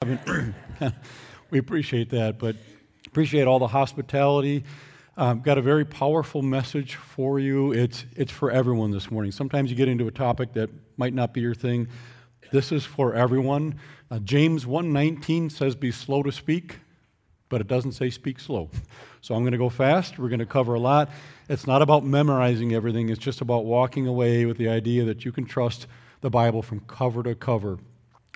we appreciate that, but appreciate all the hospitality. Um, got a very powerful message for you. It's, it's for everyone this morning. Sometimes you get into a topic that might not be your thing. This is for everyone. Uh, James 1:19 says, "Be slow to speak," but it doesn't say speak slow. So I'm going to go fast. We're going to cover a lot. It's not about memorizing everything. It's just about walking away with the idea that you can trust the Bible from cover to cover.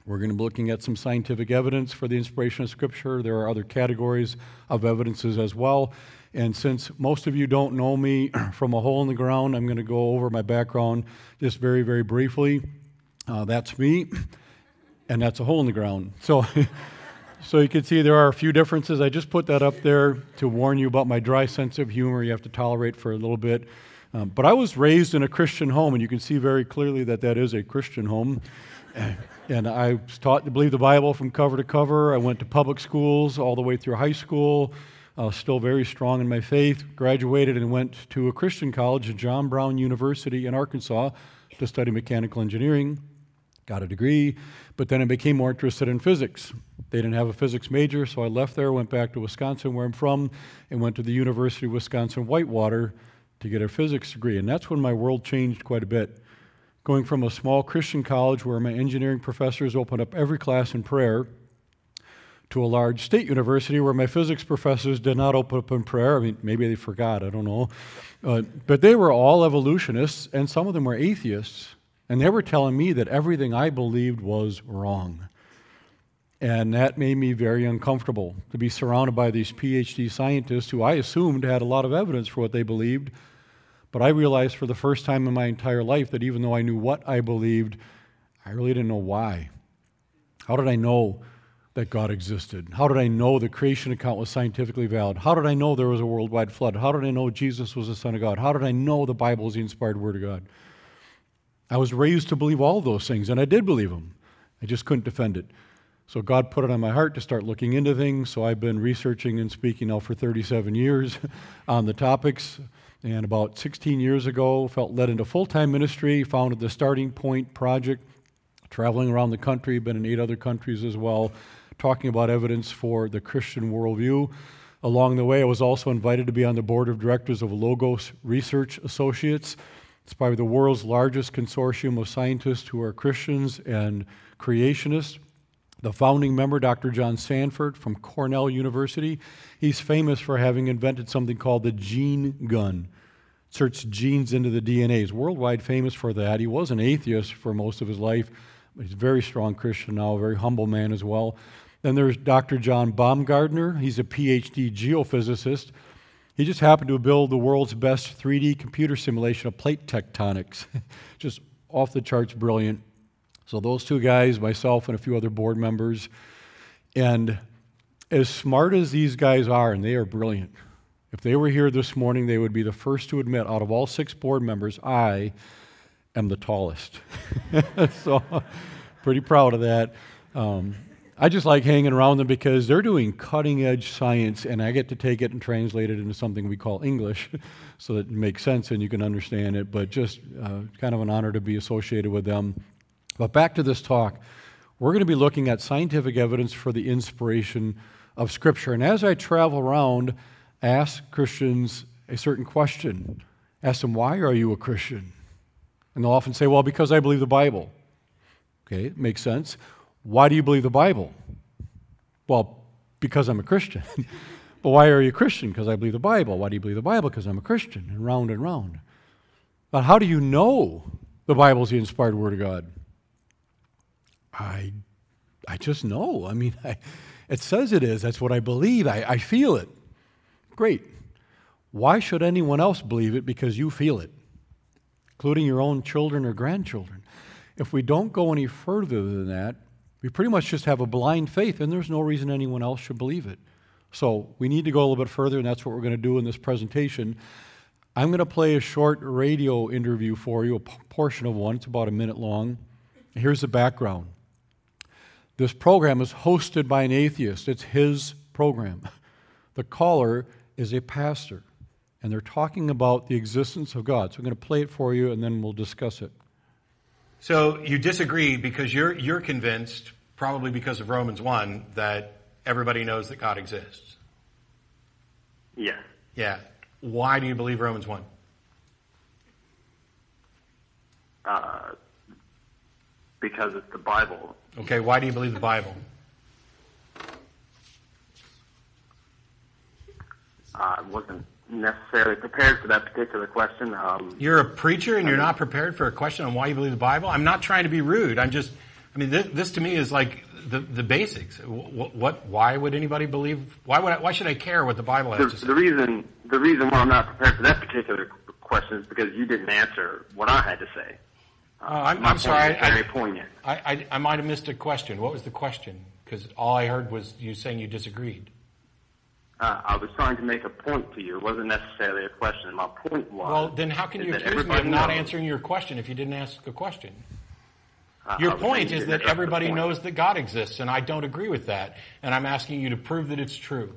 We're going to be looking at some scientific evidence for the inspiration of Scripture. There are other categories of evidences as well. And since most of you don't know me from a hole in the ground, I'm going to go over my background just very, very briefly. Uh, that's me, and that's a hole in the ground. So, so you can see there are a few differences. I just put that up there to warn you about my dry sense of humor. You have to tolerate for a little bit. Um, but I was raised in a Christian home, and you can see very clearly that that is a Christian home. And I was taught to believe the Bible from cover to cover. I went to public schools all the way through high school, still very strong in my faith. Graduated and went to a Christian college at John Brown University in Arkansas to study mechanical engineering. Got a degree, but then I became more interested in physics. They didn't have a physics major, so I left there, went back to Wisconsin, where I'm from, and went to the University of Wisconsin Whitewater to get a physics degree. And that's when my world changed quite a bit going from a small Christian college where my engineering professors opened up every class in prayer to a large state university where my physics professors did not open up in prayer. I mean, maybe they forgot, I don't know. Uh, but they were all evolutionists, and some of them were atheists. And they were telling me that everything I believed was wrong. And that made me very uncomfortable to be surrounded by these PhD scientists who I assumed had a lot of evidence for what they believed but I realized for the first time in my entire life that even though I knew what I believed, I really didn't know why. How did I know that God existed? How did I know the creation account was scientifically valid? How did I know there was a worldwide flood? How did I know Jesus was the Son of God? How did I know the Bible is the inspired Word of God? I was raised to believe all those things, and I did believe them. I just couldn't defend it. So God put it on my heart to start looking into things. So I've been researching and speaking now for 37 years on the topics. And about 16 years ago, felt led into full time ministry, founded the Starting Point Project, traveling around the country, been in eight other countries as well, talking about evidence for the Christian worldview. Along the way, I was also invited to be on the board of directors of Logos Research Associates. It's probably the world's largest consortium of scientists who are Christians and creationists. The founding member, Dr. John Sanford from Cornell University, he's famous for having invented something called the gene gun. Search genes into the DNA. He's worldwide famous for that. He was an atheist for most of his life. He's a very strong Christian now, a very humble man as well. Then there's Dr. John Baumgardner. He's a PhD geophysicist. He just happened to build the world's best 3D computer simulation of plate tectonics. just off the charts brilliant. So, those two guys, myself, and a few other board members. And as smart as these guys are, and they are brilliant, if they were here this morning, they would be the first to admit out of all six board members, I am the tallest. so, pretty proud of that. Um, I just like hanging around them because they're doing cutting edge science, and I get to take it and translate it into something we call English so that it makes sense and you can understand it. But just uh, kind of an honor to be associated with them. But back to this talk, we're going to be looking at scientific evidence for the inspiration of Scripture. And as I travel around, ask Christians a certain question. Ask them, why are you a Christian? And they'll often say, well, because I believe the Bible. Okay, makes sense. Why do you believe the Bible? Well, because I'm a Christian. but why are you a Christian? Because I believe the Bible. Why do you believe the Bible? Because I'm a Christian. And round and round. But how do you know the Bible is the inspired Word of God? I, I just know. I mean, I, it says it is. That's what I believe. I, I feel it. Great. Why should anyone else believe it because you feel it, including your own children or grandchildren? If we don't go any further than that, we pretty much just have a blind faith, and there's no reason anyone else should believe it. So we need to go a little bit further, and that's what we're going to do in this presentation. I'm going to play a short radio interview for you, a portion of one. It's about a minute long. Here's the background. This program is hosted by an atheist, it's his program. The caller is a pastor, and they're talking about the existence of God. So I'm going to play it for you, and then we'll discuss it. So you disagree because you're, you're convinced probably because of Romans 1, that everybody knows that God exists. Yeah. Yeah. Why do you believe Romans 1? Uh, because it's the Bible. Okay, why do you believe the Bible? I wasn't necessarily prepared for that particular question. Um, You're a preacher and you're not prepared for a question on why you believe the Bible? I'm not trying to be rude. I'm just, I mean, this, this to me is like the, the basics. What, what, why would anybody believe, why would I, why should I care what the Bible has the, to say? the reason the reason why I'm not prepared for that particular question is because you didn't answer what I had to say. Uh, I'm, I'm sorry. was very I, poignant. I, I, I might have missed a question. What was the question? Because all I heard was you saying you disagreed. Uh, I was trying to make a point to you. It wasn't necessarily a question. My point was. Well, then how can you accuse me of not knows- answering your question if you didn't ask a question? Uh, Your I point is that everybody knows that God exists, and I don't agree with that. And I'm asking you to prove that it's true.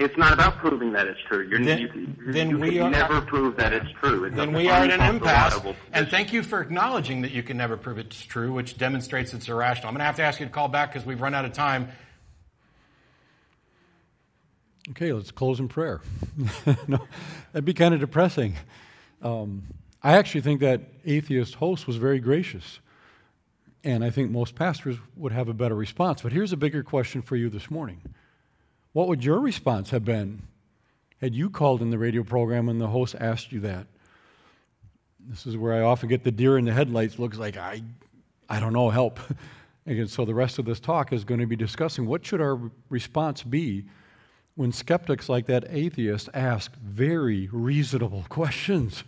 It's not about proving that it's true. You're, Then- you, you, then you we can are- never prove that it's true. It's Then we are at an impasse. And thank you for acknowledging that you can never prove it's true, which demonstrates it's irrational. I'm going to have to ask you to call back because we've run out of time. Okay, let's close in prayer. no, that'd be kind of depressing. Um, I actually think that atheist host was very gracious. And I think most pastors would have a better response. But here's a bigger question for you this morning What would your response have been had you called in the radio program and the host asked you that? This is where I often get the deer in the headlights looks like I, I don't know, help. And so the rest of this talk is going to be discussing what should our response be when skeptics like that atheist ask very reasonable questions.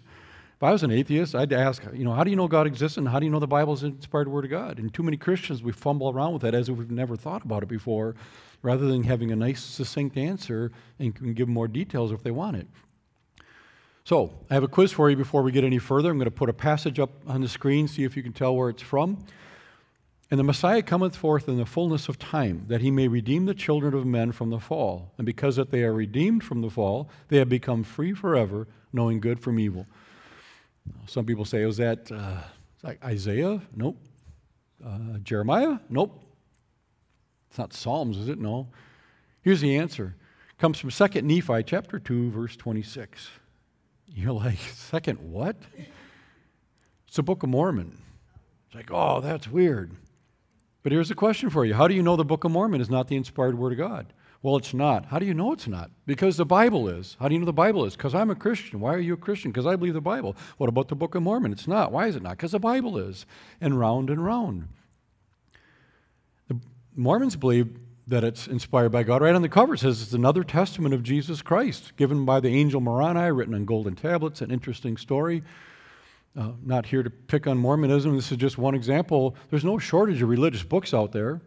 If I was an atheist, I'd ask, you know, how do you know God exists and how do you know the Bible is inspired word of God? And too many Christians, we fumble around with that as if we've never thought about it before, rather than having a nice, succinct answer and can give more details if they want it. So, I have a quiz for you before we get any further. I'm going to put a passage up on the screen, see if you can tell where it's from. And the Messiah cometh forth in the fullness of time, that he may redeem the children of men from the fall. And because that they are redeemed from the fall, they have become free forever, knowing good from evil. Some people say, was that uh, Isaiah? Nope. Uh, Jeremiah? Nope. It's not Psalms, is it? No. Here's the answer. It comes from 2 Nephi chapter 2, verse 26. You're like, second what? It's the Book of Mormon. It's like, oh, that's weird. But here's a question for you How do you know the Book of Mormon is not the inspired Word of God? Well, it's not. How do you know it's not? Because the Bible is. How do you know the Bible is? Because I'm a Christian. Why are you a Christian? Because I believe the Bible. What about the Book of Mormon? It's not. Why is it not? Because the Bible is. And round and round. Mormons believe that it's inspired by God. Right on the cover it says it's another testament of Jesus Christ, given by the angel Moroni, written on golden tablets. An interesting story. Uh, not here to pick on Mormonism. This is just one example. There's no shortage of religious books out there.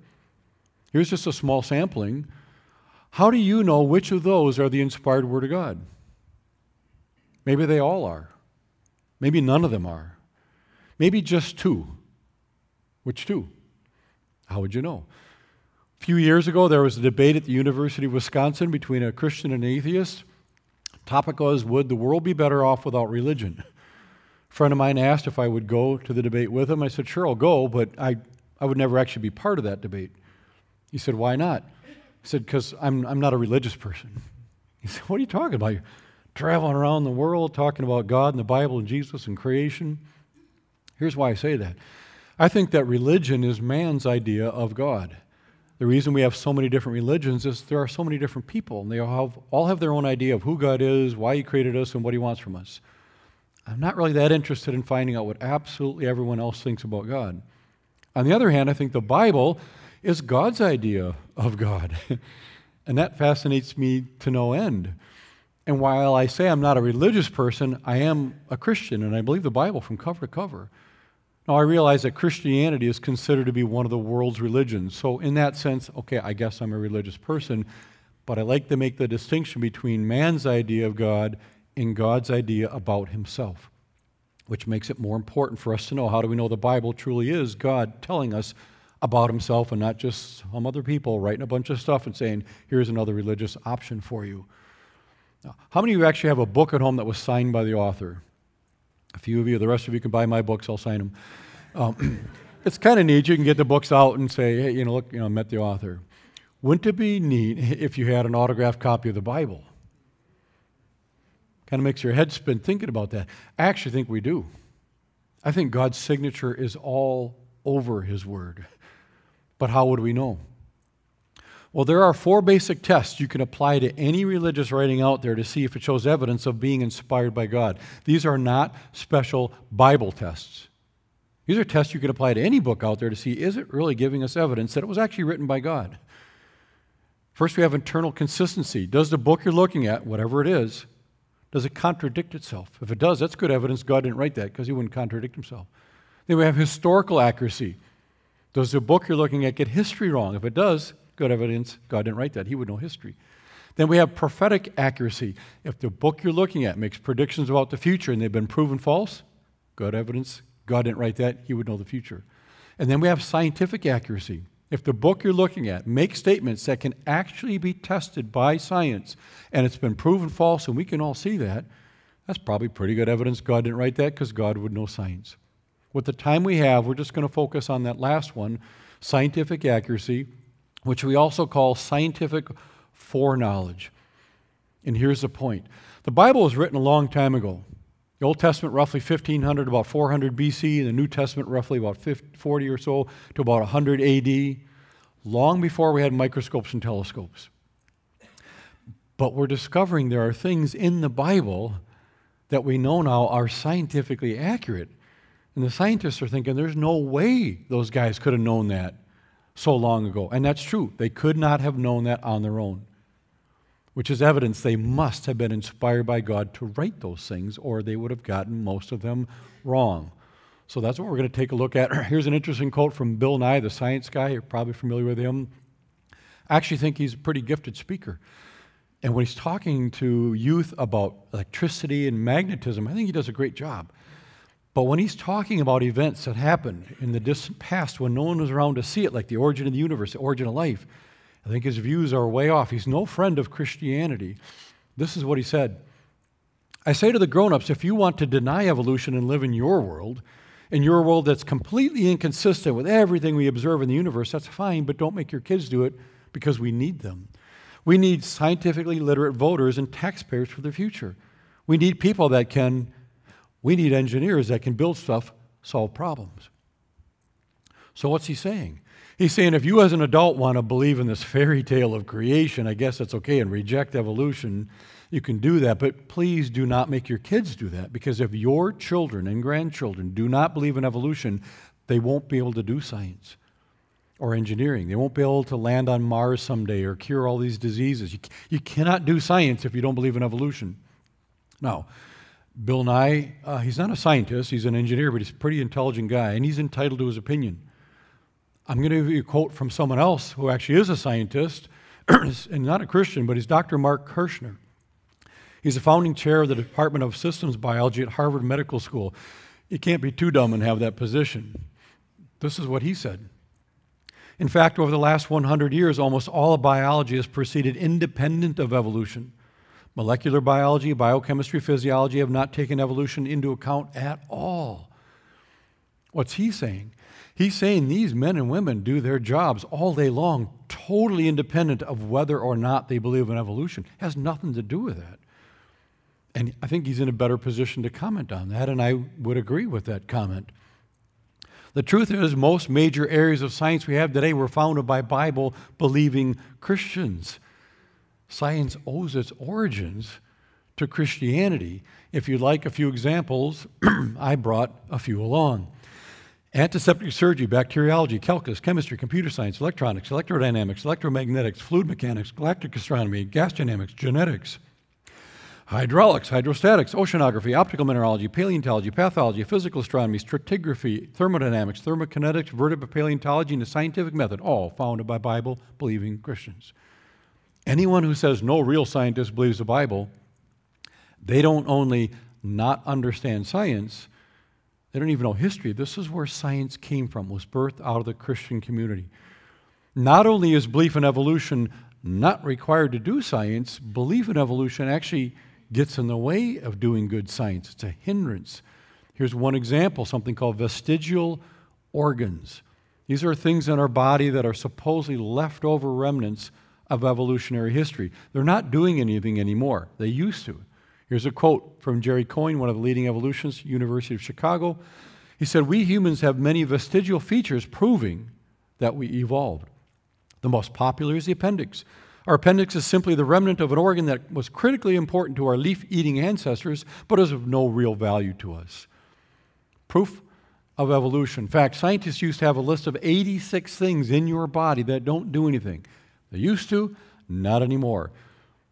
Here's just a small sampling. How do you know which of those are the inspired Word of God? Maybe they all are. Maybe none of them are. Maybe just two. Which two? How would you know? A few years ago, there was a debate at the University of Wisconsin between a Christian and an atheist. Topic was Would the world be better off without religion? A friend of mine asked if I would go to the debate with him. I said, Sure, I'll go, but I, I would never actually be part of that debate. He said, Why not? I said, Because I'm, I'm not a religious person. He said, What are you talking about? You're traveling around the world talking about God and the Bible and Jesus and creation. Here's why I say that. I think that religion is man's idea of God. The reason we have so many different religions is there are so many different people, and they all have, all have their own idea of who God is, why He created us, and what He wants from us. I'm not really that interested in finding out what absolutely everyone else thinks about God. On the other hand, I think the Bible is God's idea of God, and that fascinates me to no end. And while I say I'm not a religious person, I am a Christian, and I believe the Bible from cover to cover. Now, I realize that Christianity is considered to be one of the world's religions. So, in that sense, okay, I guess I'm a religious person, but I like to make the distinction between man's idea of God and God's idea about himself, which makes it more important for us to know how do we know the Bible truly is God telling us about himself and not just some other people writing a bunch of stuff and saying, here's another religious option for you. Now, how many of you actually have a book at home that was signed by the author? A few of you, the rest of you can buy my books, I'll sign them. Um, it's kind of neat. You can get the books out and say, hey, you know, look, you know, I met the author. Wouldn't it be neat if you had an autographed copy of the Bible? Kind of makes your head spin thinking about that. I actually think we do. I think God's signature is all over His Word. But how would we know? Well, there are four basic tests you can apply to any religious writing out there to see if it shows evidence of being inspired by God. These are not special Bible tests. These are tests you can apply to any book out there to see is it really giving us evidence that it was actually written by God? First, we have internal consistency. Does the book you're looking at, whatever it is, does it contradict itself? If it does, that's good evidence God didn't write that because he wouldn't contradict himself. Then we have historical accuracy. Does the book you're looking at get history wrong? If it does, good evidence God didn't write that. He would know history. Then we have prophetic accuracy. If the book you're looking at makes predictions about the future and they've been proven false, good evidence God didn't write that. He would know the future. And then we have scientific accuracy. If the book you're looking at makes statements that can actually be tested by science and it's been proven false and we can all see that, that's probably pretty good evidence God didn't write that because God would know science. With the time we have, we're just going to focus on that last one scientific accuracy, which we also call scientific foreknowledge. And here's the point the Bible was written a long time ago. The Old Testament, roughly 1500, about 400 BC, and the New Testament, roughly about 50, 40 or so to about 100 AD, long before we had microscopes and telescopes. But we're discovering there are things in the Bible that we know now are scientifically accurate. And the scientists are thinking there's no way those guys could have known that so long ago. And that's true. They could not have known that on their own which is evidence they must have been inspired by God to write those things, or they would have gotten most of them wrong. So that's what we're going to take a look at. Here's an interesting quote from Bill Nye, the science guy. You're probably familiar with him. I actually think he's a pretty gifted speaker. And when he's talking to youth about electricity and magnetism, I think he does a great job. But when he's talking about events that happened in the distant past when no one was around to see it, like the origin of the universe, the origin of life, I think his views are way off. He's no friend of Christianity. This is what he said I say to the grown ups if you want to deny evolution and live in your world, in your world that's completely inconsistent with everything we observe in the universe, that's fine, but don't make your kids do it because we need them. We need scientifically literate voters and taxpayers for the future. We need people that can, we need engineers that can build stuff, solve problems. So, what's he saying? He's saying if you as an adult want to believe in this fairy tale of creation, I guess that's okay, and reject evolution, you can do that. But please do not make your kids do that because if your children and grandchildren do not believe in evolution, they won't be able to do science or engineering. They won't be able to land on Mars someday or cure all these diseases. You, you cannot do science if you don't believe in evolution. Now, Bill Nye, uh, he's not a scientist, he's an engineer, but he's a pretty intelligent guy, and he's entitled to his opinion. I'm going to give you a quote from someone else who actually is a scientist and not a Christian, but he's Dr. Marc Kirschner. He's the founding chair of the Department of Systems Biology at Harvard Medical School. You can't be too dumb and have that position. This is what he said. In fact, over the last 100 years, almost all of biology has proceeded independent of evolution. Molecular biology, biochemistry, physiology have not taken evolution into account at all. What's he saying? He's saying these men and women do their jobs all day long, totally independent of whether or not they believe in evolution. It has nothing to do with that. And I think he's in a better position to comment on that, and I would agree with that comment. The truth is, most major areas of science we have today were founded by Bible believing Christians. Science owes its origins to Christianity. If you'd like a few examples, I brought a few along. Antiseptic surgery, bacteriology, calculus, chemistry, computer science, electronics, electrodynamics, electromagnetics, fluid mechanics, galactic astronomy, gas dynamics, genetics, hydraulics, hydrostatics, oceanography, optical mineralogy, paleontology, pathology, physical astronomy, stratigraphy, thermodynamics, thermokinetics, vertebrate paleontology, and the scientific method, all founded by Bible believing Christians. Anyone who says no real scientist believes the Bible, they don't only not understand science, they don't even know history. This is where science came from, was birthed out of the Christian community. Not only is belief in evolution not required to do science, belief in evolution actually gets in the way of doing good science. It's a hindrance. Here's one example something called vestigial organs. These are things in our body that are supposedly leftover remnants of evolutionary history. They're not doing anything anymore. They used to. Here's a quote from Jerry Coyne, one of the leading evolutionists, University of Chicago. He said, We humans have many vestigial features proving that we evolved. The most popular is the appendix. Our appendix is simply the remnant of an organ that was critically important to our leaf eating ancestors, but is of no real value to us. Proof of evolution. In fact, scientists used to have a list of 86 things in your body that don't do anything. They used to, not anymore.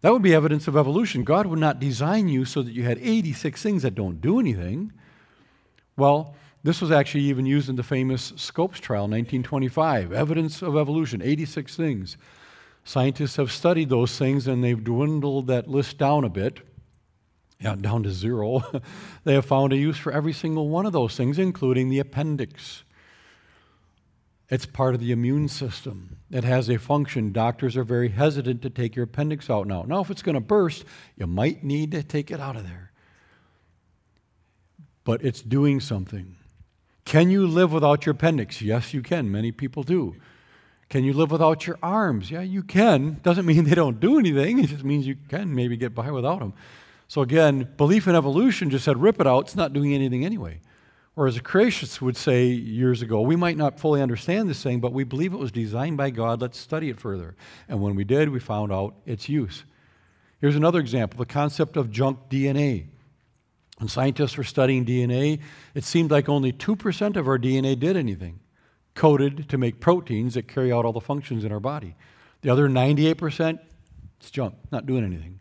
That would be evidence of evolution. God would not design you so that you had 86 things that don't do anything. Well, this was actually even used in the famous Scopes trial, 1925. Evidence of evolution, 86 things. Scientists have studied those things and they've dwindled that list down a bit, yeah, down to zero. they have found a use for every single one of those things, including the appendix. It's part of the immune system. It has a function. Doctors are very hesitant to take your appendix out now. Now, if it's going to burst, you might need to take it out of there. But it's doing something. Can you live without your appendix? Yes, you can. Many people do. Can you live without your arms? Yeah, you can. Doesn't mean they don't do anything. It just means you can maybe get by without them. So again, belief in evolution just said rip it out. It's not doing anything anyway. Or as a creationist would say years ago, we might not fully understand this thing, but we believe it was designed by God. Let's study it further. And when we did, we found out its use. Here's another example the concept of junk DNA. When scientists were studying DNA, it seemed like only 2% of our DNA did anything, coded to make proteins that carry out all the functions in our body. The other 98%, it's junk, not doing anything.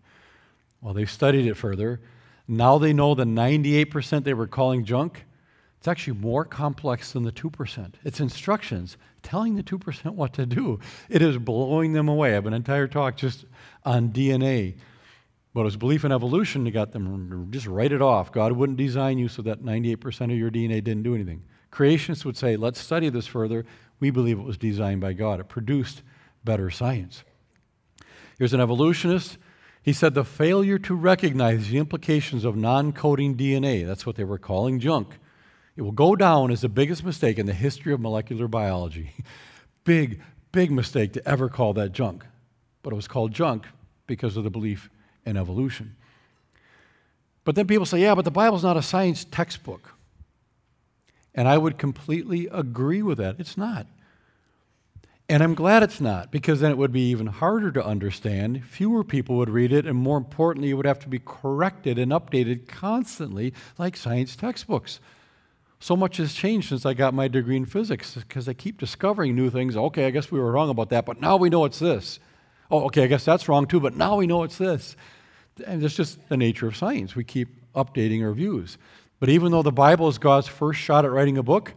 Well, they studied it further. Now they know the 98% they were calling junk it's actually more complex than the 2%. It's instructions telling the 2% what to do. It is blowing them away. I have an entire talk just on DNA. But it was belief in evolution that got them to just write it off. God wouldn't design you so that 98% of your DNA didn't do anything. Creationists would say, let's study this further. We believe it was designed by God. It produced better science. Here's an evolutionist. He said the failure to recognize the implications of non coding DNA, that's what they were calling junk, it will go down as the biggest mistake in the history of molecular biology. big, big mistake to ever call that junk. But it was called junk because of the belief in evolution. But then people say, yeah, but the Bible's not a science textbook. And I would completely agree with that. It's not. And I'm glad it's not, because then it would be even harder to understand. Fewer people would read it, and more importantly, it would have to be corrected and updated constantly, like science textbooks. So much has changed since I got my degree in physics because I keep discovering new things. Okay, I guess we were wrong about that, but now we know it's this. Oh, okay, I guess that's wrong too, but now we know it's this. And it's just the nature of science. We keep updating our views. But even though the Bible is God's first shot at writing a book,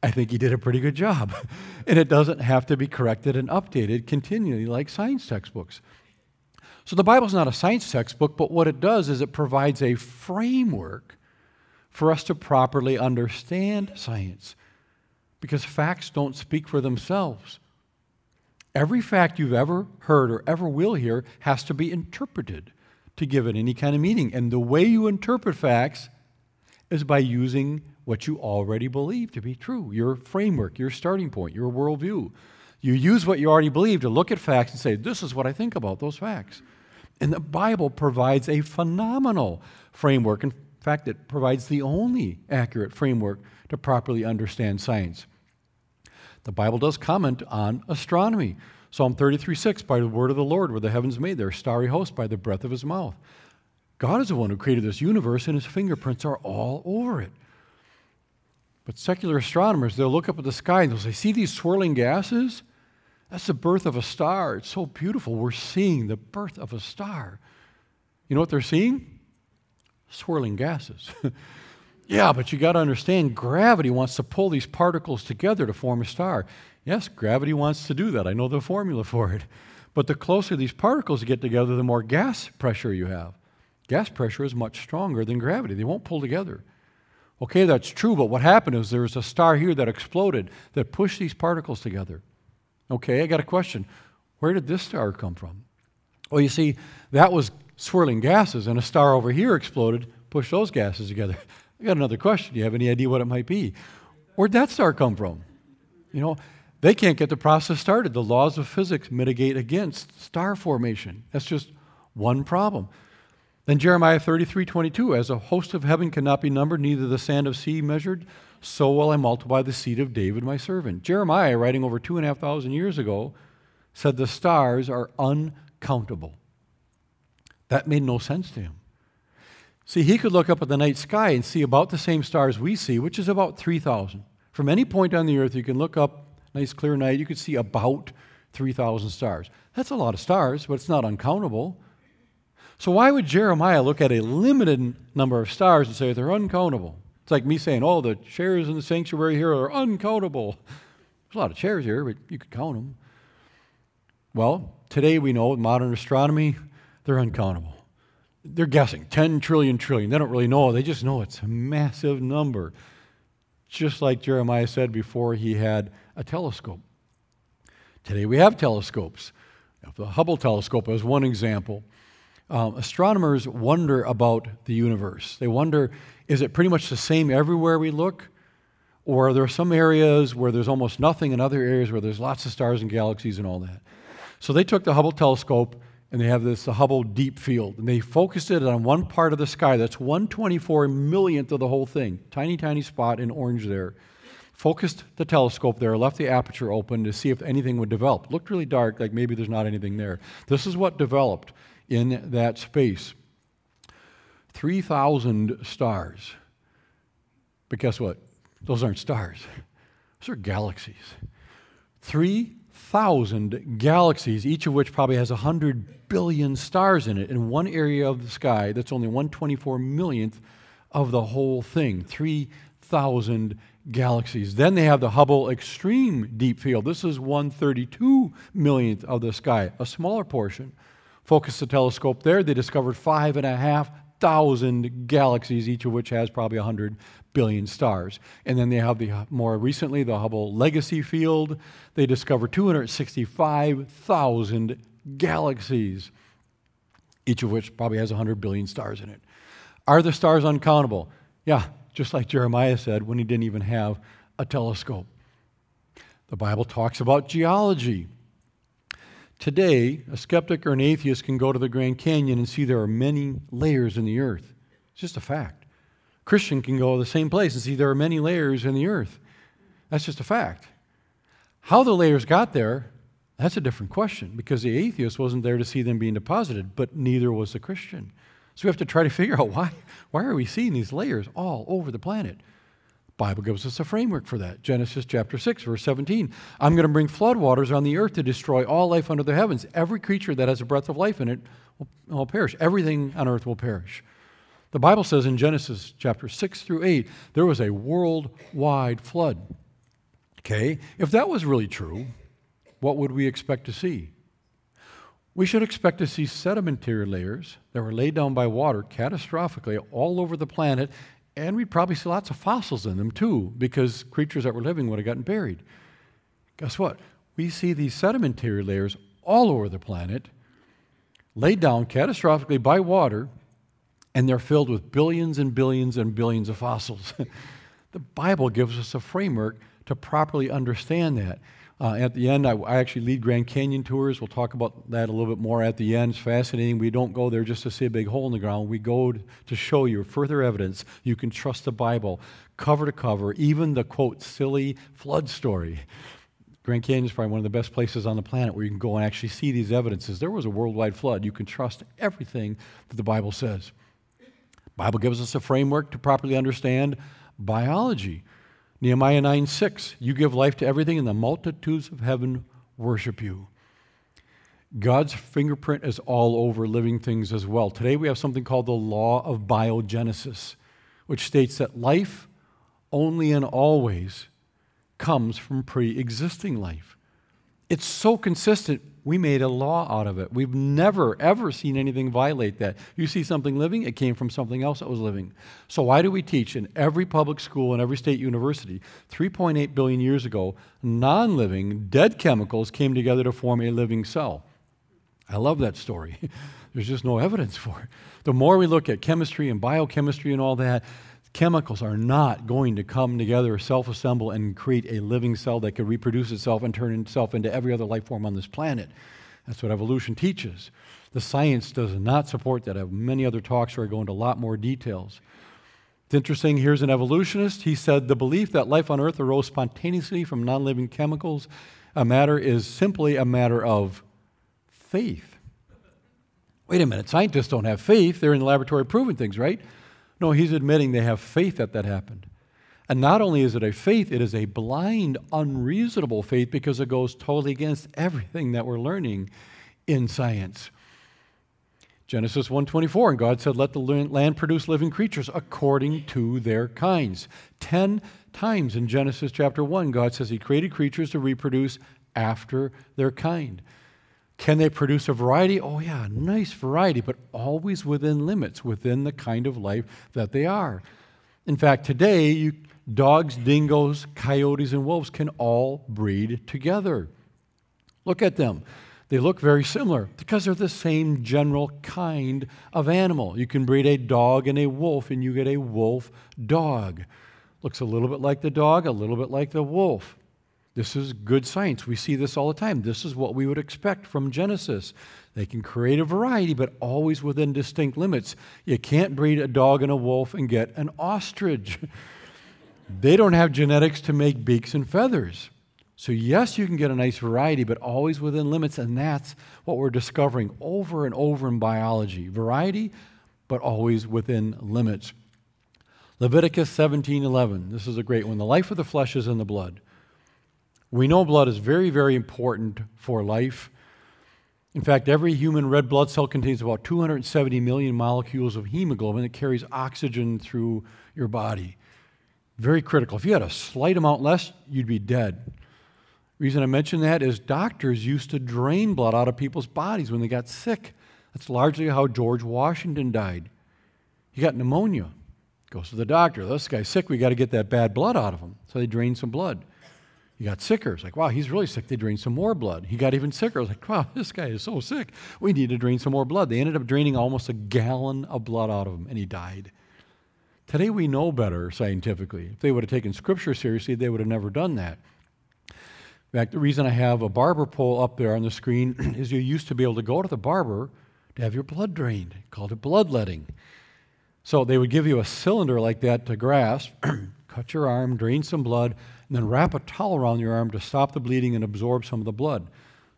I think he did a pretty good job. and it doesn't have to be corrected and updated continually like science textbooks. So the Bible's not a science textbook, but what it does is it provides a framework for us to properly understand science because facts don't speak for themselves. Every fact you've ever heard or ever will hear has to be interpreted to give it any kind of meaning. And the way you interpret facts is by using what you already believe to be true your framework, your starting point, your worldview. You use what you already believe to look at facts and say, This is what I think about those facts. And the Bible provides a phenomenal framework. And in fact, it provides the only accurate framework to properly understand science. The Bible does comment on astronomy. Psalm 33 6, by the word of the Lord were the heavens made, their starry host by the breath of his mouth. God is the one who created this universe, and his fingerprints are all over it. But secular astronomers, they'll look up at the sky and they'll say, See these swirling gases? That's the birth of a star. It's so beautiful. We're seeing the birth of a star. You know what they're seeing? Swirling gases. yeah, but you got to understand gravity wants to pull these particles together to form a star. Yes, gravity wants to do that. I know the formula for it. But the closer these particles get together, the more gas pressure you have. Gas pressure is much stronger than gravity. They won't pull together. Okay, that's true, but what happened is there was a star here that exploded that pushed these particles together. Okay, I got a question. Where did this star come from? Well, you see, that was swirling gases, and a star over here exploded, pushed those gases together. I got another question. Do you have any idea what it might be? Where'd that star come from? You know, they can't get the process started. The laws of physics mitigate against star formation. That's just one problem. Then Jeremiah 33 22, as a host of heaven cannot be numbered, neither the sand of sea measured, so will I multiply the seed of David my servant. Jeremiah, writing over two and a half thousand years ago, said the stars are uncountable. That made no sense to him. See, he could look up at the night sky and see about the same stars we see, which is about 3,000. From any point on the earth, you can look up, nice clear night, you could see about 3,000 stars. That's a lot of stars, but it's not uncountable. So, why would Jeremiah look at a limited number of stars and say they're uncountable? It's like me saying, oh, the chairs in the sanctuary here are uncountable. There's a lot of chairs here, but you could count them. Well, today we know modern astronomy, they're uncountable. They're guessing 10 trillion trillion. They don't really know. They just know it's a massive number. Just like Jeremiah said before he had a telescope. Today we have telescopes. The Hubble telescope is one example. Um, astronomers wonder about the universe. They wonder is it pretty much the same everywhere we look? Or are there some areas where there's almost nothing and other areas where there's lots of stars and galaxies and all that? So they took the Hubble telescope and they have this Hubble Deep Field, and they focused it on one part of the sky. That's 124 millionth of the whole thing, tiny, tiny spot in orange there. Focused the telescope there, left the aperture open to see if anything would develop. Looked really dark, like maybe there's not anything there. This is what developed in that space 3,000 stars. But guess what? Those aren't stars, those are galaxies. Three thousand galaxies, each of which probably has 100 billion stars in it, in one area of the sky that's only 124 millionth of the whole thing. 3,000 galaxies. Then they have the Hubble Extreme Deep Field. This is 132 millionth of the sky, a smaller portion. Focus the telescope there, they discovered five and a half thousand galaxies, each of which has probably 100 billion stars. And then they have the more recently the Hubble Legacy Field. They discovered 265,000 galaxies, each of which probably has 100 billion stars in it. Are the stars uncountable? Yeah, just like Jeremiah said when he didn't even have a telescope. The Bible talks about geology. Today, a skeptic or an atheist can go to the Grand Canyon and see there are many layers in the earth. It's just a fact. Christian can go to the same place and see there are many layers in the earth. That's just a fact. How the layers got there, that's a different question because the atheist wasn't there to see them being deposited, but neither was the Christian. So we have to try to figure out why, why are we seeing these layers all over the planet? Bible gives us a framework for that. Genesis chapter 6, verse 17. I'm going to bring floodwaters on the earth to destroy all life under the heavens. Every creature that has a breath of life in it will, will perish. Everything on earth will perish. The Bible says in Genesis chapter 6 through 8, there was a worldwide flood. Okay, if that was really true, what would we expect to see? We should expect to see sedimentary layers that were laid down by water catastrophically all over the planet, and we'd probably see lots of fossils in them too, because creatures that were living would have gotten buried. Guess what? We see these sedimentary layers all over the planet, laid down catastrophically by water, and they're filled with billions and billions and billions of fossils. the Bible gives us a framework to properly understand that. Uh, at the end, I, I, actually lead Grand Canyon tours. We'll talk about that a little bit more at the end. It's fascinating. We don't go there just to see a big hole in the ground. We go to show you further evidence you can trust the Bible cover to cover, even the quote, silly flood story. Grand Canyon is probably one of the best places on the planet where you can go and actually see these evidences. There was a worldwide flood. You can trust everything that the Bible says. Bible gives us a framework to properly understand biology. Nehemiah 9 6, you give life to everything, and the multitudes of heaven worship you. God's fingerprint is all over living things as well. Today we have something called the law of biogenesis, which states that life only and always comes from pre existing life. It's so consistent we made a law out of it. We've never, ever seen anything violate that. You see something living, it came from something else that was living. So, why do we teach in every public school and every state university 3.8 billion years ago, non living, dead chemicals came together to form a living cell? I love that story. There's just no evidence for it. The more we look at chemistry and biochemistry and all that, chemicals are not going to come together, self assemble, and create a living cell that could reproduce itself and turn itself into every other life form on this planet. That's what evolution teaches. The science does not support that. I have many other talks where I go into a lot more details. It's interesting, here's an evolutionist. He said the belief that life on Earth arose spontaneously from non living chemicals, a matter is simply a matter of faith. Wait a minute, scientists don't have faith. They're in the laboratory proving things, right? No, he's admitting they have faith that that happened. And not only is it a faith, it is a blind, unreasonable faith because it goes totally against everything that we're learning in science. Genesis 1:24 and God said let the land produce living creatures according to their kinds. 10 times in Genesis chapter 1 God says he created creatures to reproduce after their kind. Can they produce a variety? Oh, yeah, nice variety, but always within limits, within the kind of life that they are. In fact, today, you, dogs, dingoes, coyotes, and wolves can all breed together. Look at them. They look very similar because they're the same general kind of animal. You can breed a dog and a wolf, and you get a wolf dog. Looks a little bit like the dog, a little bit like the wolf. This is good science. We see this all the time. This is what we would expect from Genesis. They can create a variety, but always within distinct limits. You can't breed a dog and a wolf and get an ostrich. they don't have genetics to make beaks and feathers. So, yes, you can get a nice variety, but always within limits, and that's what we're discovering over and over in biology. Variety, but always within limits. Leviticus 17:11. This is a great one. The life of the flesh is in the blood. We know blood is very, very important for life. In fact, every human red blood cell contains about 270 million molecules of hemoglobin that carries oxygen through your body. Very critical. If you had a slight amount less, you'd be dead. Reason I mention that is doctors used to drain blood out of people's bodies when they got sick. That's largely how George Washington died. He got pneumonia. Goes to the doctor. This guy's sick. We got to get that bad blood out of him. So they drain some blood. He got sicker. It's like, wow, he's really sick. They drained some more blood. He got even sicker. I was like, wow, this guy is so sick. We need to drain some more blood. They ended up draining almost a gallon of blood out of him, and he died. Today we know better scientifically. If they would have taken Scripture seriously, they would have never done that. In fact, the reason I have a barber pole up there on the screen is you used to be able to go to the barber to have your blood drained, called it bloodletting. So they would give you a cylinder like that to grasp, cut your arm, drain some blood, and then wrap a towel around your arm to stop the bleeding and absorb some of the blood.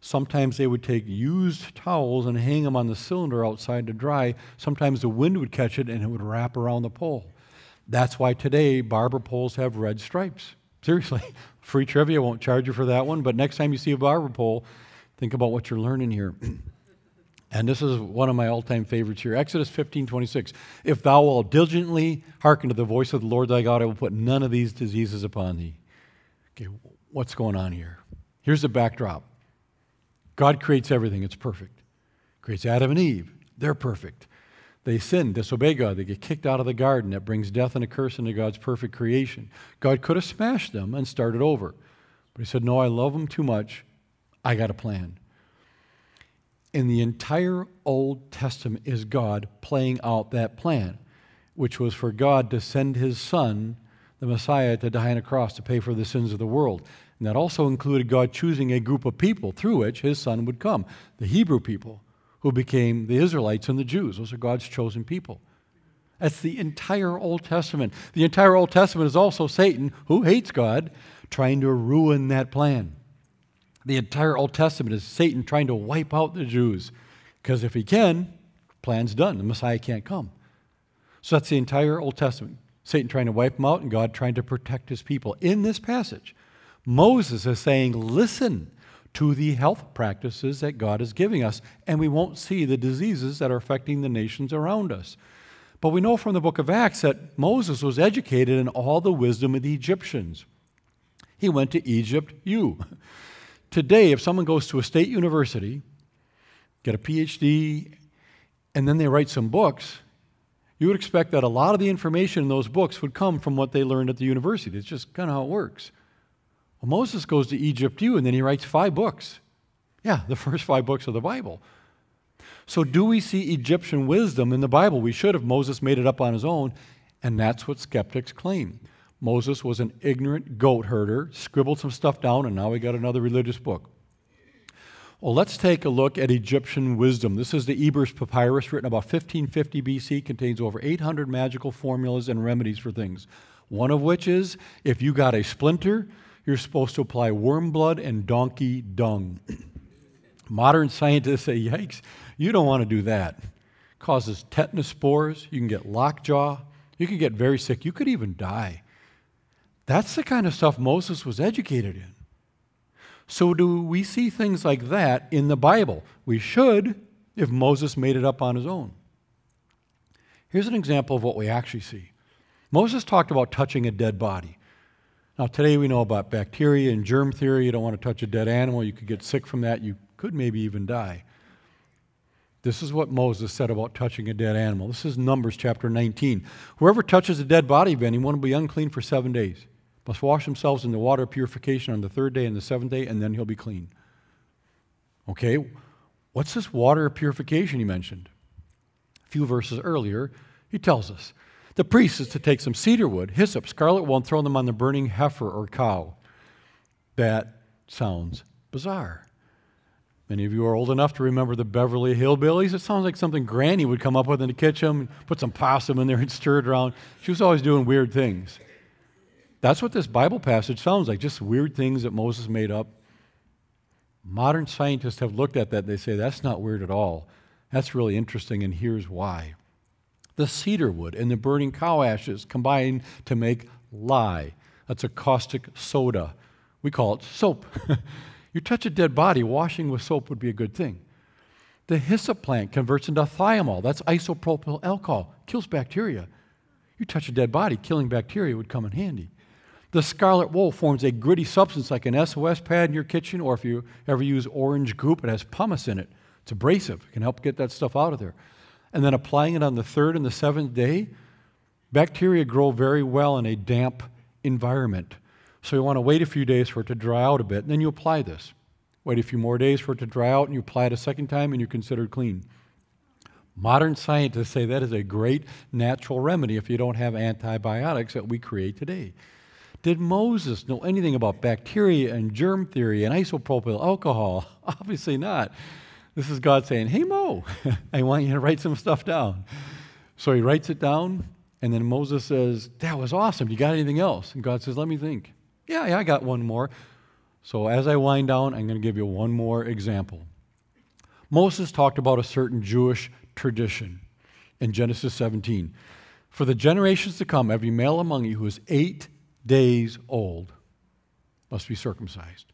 Sometimes they would take used towels and hang them on the cylinder outside to dry. Sometimes the wind would catch it and it would wrap around the pole. That's why today barber poles have red stripes. Seriously, free trivia won't charge you for that one, but next time you see a barber pole, think about what you're learning here. and this is one of my all-time favorites here. Exodus 15, 26. If thou wilt diligently hearken to the voice of the Lord thy God, I will put none of these diseases upon thee. Okay, what's going on here? Here's the backdrop God creates everything, it's perfect. Creates Adam and Eve, they're perfect. They sin, disobey God, they get kicked out of the garden. That brings death and a curse into God's perfect creation. God could have smashed them and started over. But He said, No, I love them too much. I got a plan. In the entire Old Testament is God playing out that plan, which was for God to send His Son the Messiah to die on a cross to pay for the sins of the world. And that also included God choosing a group of people through which his son would come the Hebrew people, who became the Israelites and the Jews. Those are God's chosen people. That's the entire Old Testament. The entire Old Testament is also Satan, who hates God, trying to ruin that plan. The entire Old Testament is Satan trying to wipe out the Jews. Because if he can, plan's done. The Messiah can't come. So that's the entire Old Testament. Satan trying to wipe them out and God trying to protect his people. In this passage, Moses is saying, Listen to the health practices that God is giving us, and we won't see the diseases that are affecting the nations around us. But we know from the book of Acts that Moses was educated in all the wisdom of the Egyptians. He went to Egypt, you. Today, if someone goes to a state university, get a PhD, and then they write some books, you would expect that a lot of the information in those books would come from what they learned at the university. That's just kind of how it works. Well, Moses goes to Egypt U and then he writes five books. Yeah, the first five books of the Bible. So, do we see Egyptian wisdom in the Bible? We should have. Moses made it up on his own. And that's what skeptics claim. Moses was an ignorant goat herder, scribbled some stuff down, and now we got another religious book. Well, let's take a look at Egyptian wisdom. This is the Ebers Papyrus, written about 1550 BC, contains over 800 magical formulas and remedies for things. One of which is if you got a splinter, you're supposed to apply worm blood and donkey dung. Modern scientists say, yikes, you don't want to do that. Causes tetanus spores, you can get lockjaw, you can get very sick, you could even die. That's the kind of stuff Moses was educated in. So, do we see things like that in the Bible? We should if Moses made it up on his own. Here's an example of what we actually see Moses talked about touching a dead body. Now, today we know about bacteria and germ theory. You don't want to touch a dead animal, you could get sick from that, you could maybe even die. This is what Moses said about touching a dead animal. This is Numbers chapter 19. Whoever touches a dead body of anyone will be unclean for seven days must wash themselves in the water of purification on the third day and the seventh day, and then he'll be clean. Okay, what's this water of purification he mentioned? A few verses earlier, he tells us the priest is to take some cedar wood, hyssop, scarlet wool, and throw them on the burning heifer or cow. That sounds bizarre. Many of you are old enough to remember the Beverly Hillbillies. It sounds like something Granny would come up with in the kitchen, and put some possum in there and stir it around. She was always doing weird things. That's what this Bible passage sounds like, just weird things that Moses made up. Modern scientists have looked at that. And they say that's not weird at all. That's really interesting, and here's why. The cedar wood and the burning cow ashes combine to make lye. That's a caustic soda. We call it soap. you touch a dead body, washing with soap would be a good thing. The hyssop plant converts into thymol. That's isopropyl alcohol, kills bacteria. You touch a dead body, killing bacteria would come in handy. The scarlet wool forms a gritty substance like an SOS pad in your kitchen, or if you ever use orange goop, it has pumice in it. It's abrasive, it can help get that stuff out of there. And then applying it on the third and the seventh day, bacteria grow very well in a damp environment. So you want to wait a few days for it to dry out a bit, and then you apply this. Wait a few more days for it to dry out, and you apply it a second time, and you're considered clean. Modern scientists say that is a great natural remedy if you don't have antibiotics that we create today. Did Moses know anything about bacteria and germ theory and isopropyl alcohol? Obviously not. This is God saying, Hey, Mo, I want you to write some stuff down. So he writes it down, and then Moses says, That was awesome. You got anything else? And God says, Let me think. Yeah, yeah, I got one more. So as I wind down, I'm going to give you one more example. Moses talked about a certain Jewish tradition in Genesis 17. For the generations to come, every male among you who is eight days old must be circumcised.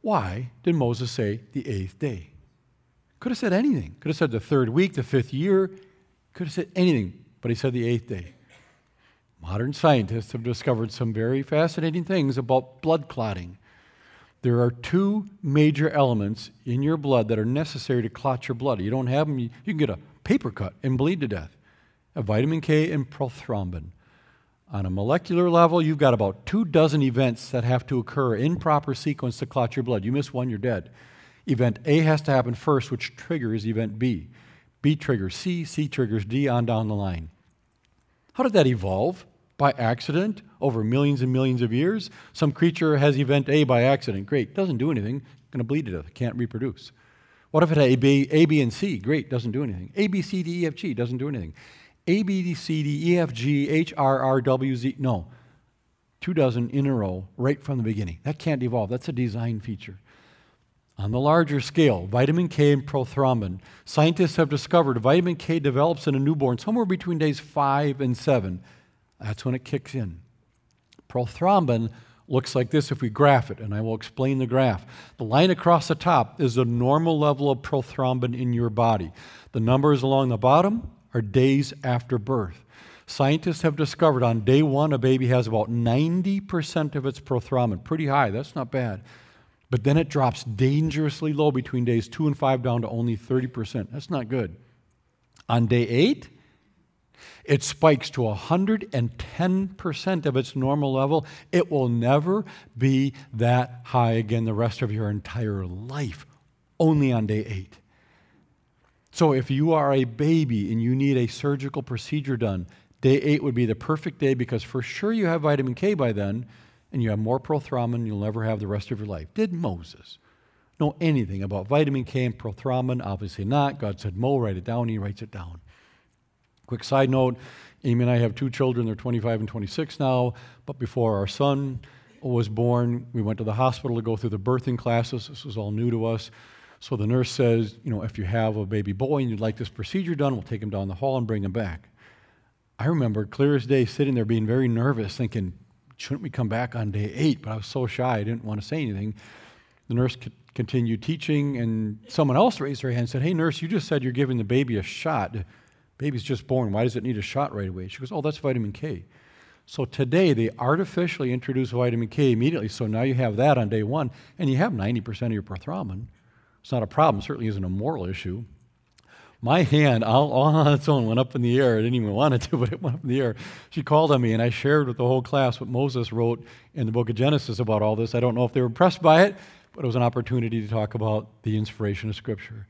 Why did Moses say the eighth day? Could have said anything. Could have said the third week, the fifth year. Could have said anything, but he said the eighth day. Modern scientists have discovered some very fascinating things about blood clotting. There are two major elements in your blood that are necessary to clot your blood. You don't have them, you, can get a paper cut and bleed to death. A vitamin K and prothrombin. On a molecular level, you've got about two dozen events that have to occur in proper sequence to clot your blood. You miss one, you're dead. Event A has to happen first, which triggers event B. B triggers C, C triggers D, on down the line. How did that evolve? By accident over millions and millions of years? Some creature has event A by accident. Great, doesn't do anything, going to bleed to death, can't reproduce. What if it had A, B, A, B, and C? Great, doesn't do anything. A, B, C, D, E, F, G doesn't do anything. A, B, D, C, D, E, F, G, H, R, R, W, Z. No. Two dozen in a row right from the beginning. That can't evolve. That's a design feature. On the larger scale, vitamin K and prothrombin. Scientists have discovered vitamin K develops in a newborn somewhere between days five and seven. That's when it kicks in. Prothrombin looks like this if we graph it, and I will explain the graph. The line across the top is the normal level of prothrombin in your body. The numbers along the bottom are days after birth. Scientists have discovered on day one, a baby has about 90% of its prothrombin. Pretty high, that's not bad. But then it drops dangerously low between days two and five down to only 30%. That's not good. On day eight, it spikes to 110% of its normal level. It will never be that high again the rest of your entire life, only on day eight. So if you are a baby and you need a surgical procedure done, Day eight would be the perfect day because for sure you have vitamin K by then, and you have more prothrombin you'll never have the rest of your life. Did Moses know anything about vitamin K and prothrombin? Obviously not. God said, Mo, write it down. He writes it down. Quick side note Amy and I have two children. They're 25 and 26 now. But before our son was born, we went to the hospital to go through the birthing classes. This was all new to us. So the nurse says, you know, if you have a baby boy and you'd like this procedure done, we'll take him down the hall and bring him back. I remember clear as day sitting there being very nervous, thinking, shouldn't we come back on day eight? But I was so shy, I didn't want to say anything. The nurse continued teaching, and someone else raised her hand and said, Hey, nurse, you just said you're giving the baby a shot. The baby's just born. Why does it need a shot right away? She goes, Oh, that's vitamin K. So today they artificially introduce vitamin K immediately. So now you have that on day one, and you have 90% of your prothrombin. It's not a problem, certainly isn't a moral issue. My hand, all, all, on its own, went up in the air. I didn't even want it to, but it went up in the air. She called on me, and I shared with the whole class what Moses wrote in the book of Genesis about all this. I don't know if they were impressed by it, but it was an opportunity to talk about the inspiration of Scripture.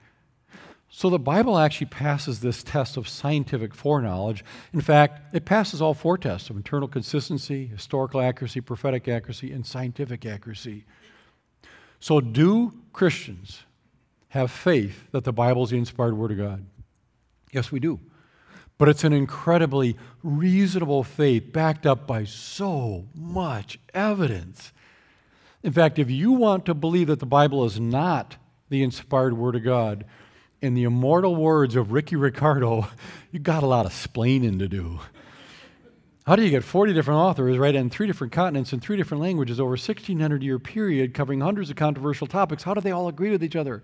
So the Bible actually passes this test of scientific foreknowledge. In fact, it passes all four tests of internal consistency, historical accuracy, prophetic accuracy, and scientific accuracy. So, do Christians have faith that the Bible is the inspired Word of God? Yes, we do. But it's an incredibly reasonable faith backed up by so much evidence. In fact, if you want to believe that the Bible is not the inspired Word of God, in the immortal words of Ricky Ricardo, you got a lot of splaining to do. How do you get 40 different authors, right, in three different continents in three different languages over a 1600 year period covering hundreds of controversial topics? How do they all agree with each other?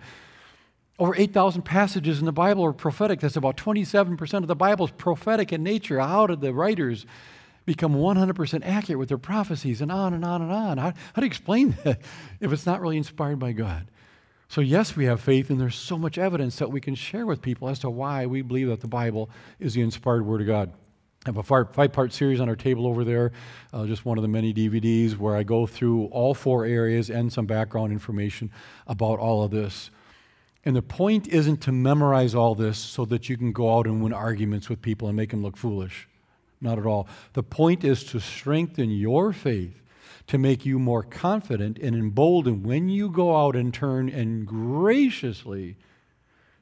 Over 8,000 passages in the Bible are prophetic. That's about 27% of the Bible is prophetic in nature. How did the writers become 100% accurate with their prophecies and on and on and on? How, how do you explain that if it's not really inspired by God? So, yes, we have faith, and there's so much evidence that we can share with people as to why we believe that the Bible is the inspired Word of God. I have a five part series on our table over there, uh, just one of the many DVDs where I go through all four areas and some background information about all of this. And the point isn't to memorize all this so that you can go out and win arguments with people and make them look foolish. Not at all. The point is to strengthen your faith, to make you more confident and emboldened when you go out and turn and graciously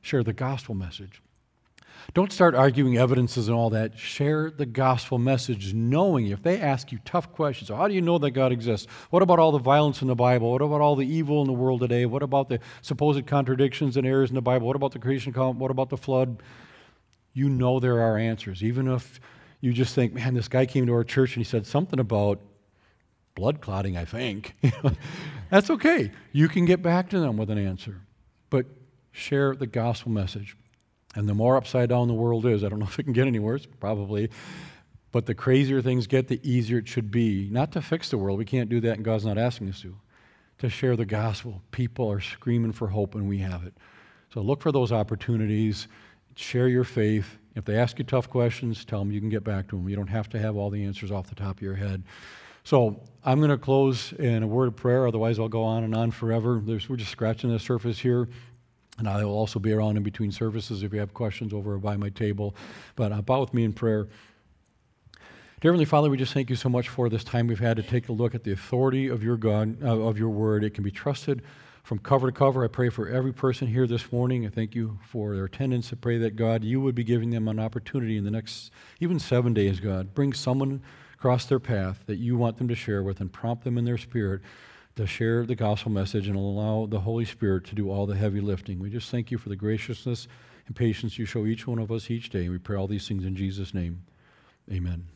share the gospel message. Don't start arguing evidences and all that. Share the gospel message, knowing if they ask you tough questions, how do you know that God exists? What about all the violence in the Bible? What about all the evil in the world today? What about the supposed contradictions and errors in the Bible? What about the creation account? What about the flood? You know there are answers. Even if you just think, man, this guy came to our church and he said something about blood clotting, I think. That's okay. You can get back to them with an answer. But share the gospel message. And the more upside down the world is, I don't know if it can get any worse, probably, but the crazier things get, the easier it should be. Not to fix the world, we can't do that, and God's not asking us to. To share the gospel. People are screaming for hope, and we have it. So look for those opportunities, share your faith. If they ask you tough questions, tell them you can get back to them. You don't have to have all the answers off the top of your head. So I'm going to close in a word of prayer, otherwise, I'll go on and on forever. There's, we're just scratching the surface here. And I will also be around in between services if you have questions over by my table. But uh, bow with me in prayer. Dear Heavenly Father, we just thank you so much for this time we've had to take a look at the authority of your God, uh, of your word. It can be trusted from cover to cover. I pray for every person here this morning. I thank you for their attendance. I pray that God, you would be giving them an opportunity in the next even seven days, God. Bring someone across their path that you want them to share with and prompt them in their spirit to share the gospel message and allow the Holy Spirit to do all the heavy lifting. We just thank you for the graciousness and patience you show each one of us each day. We pray all these things in Jesus' name. Amen.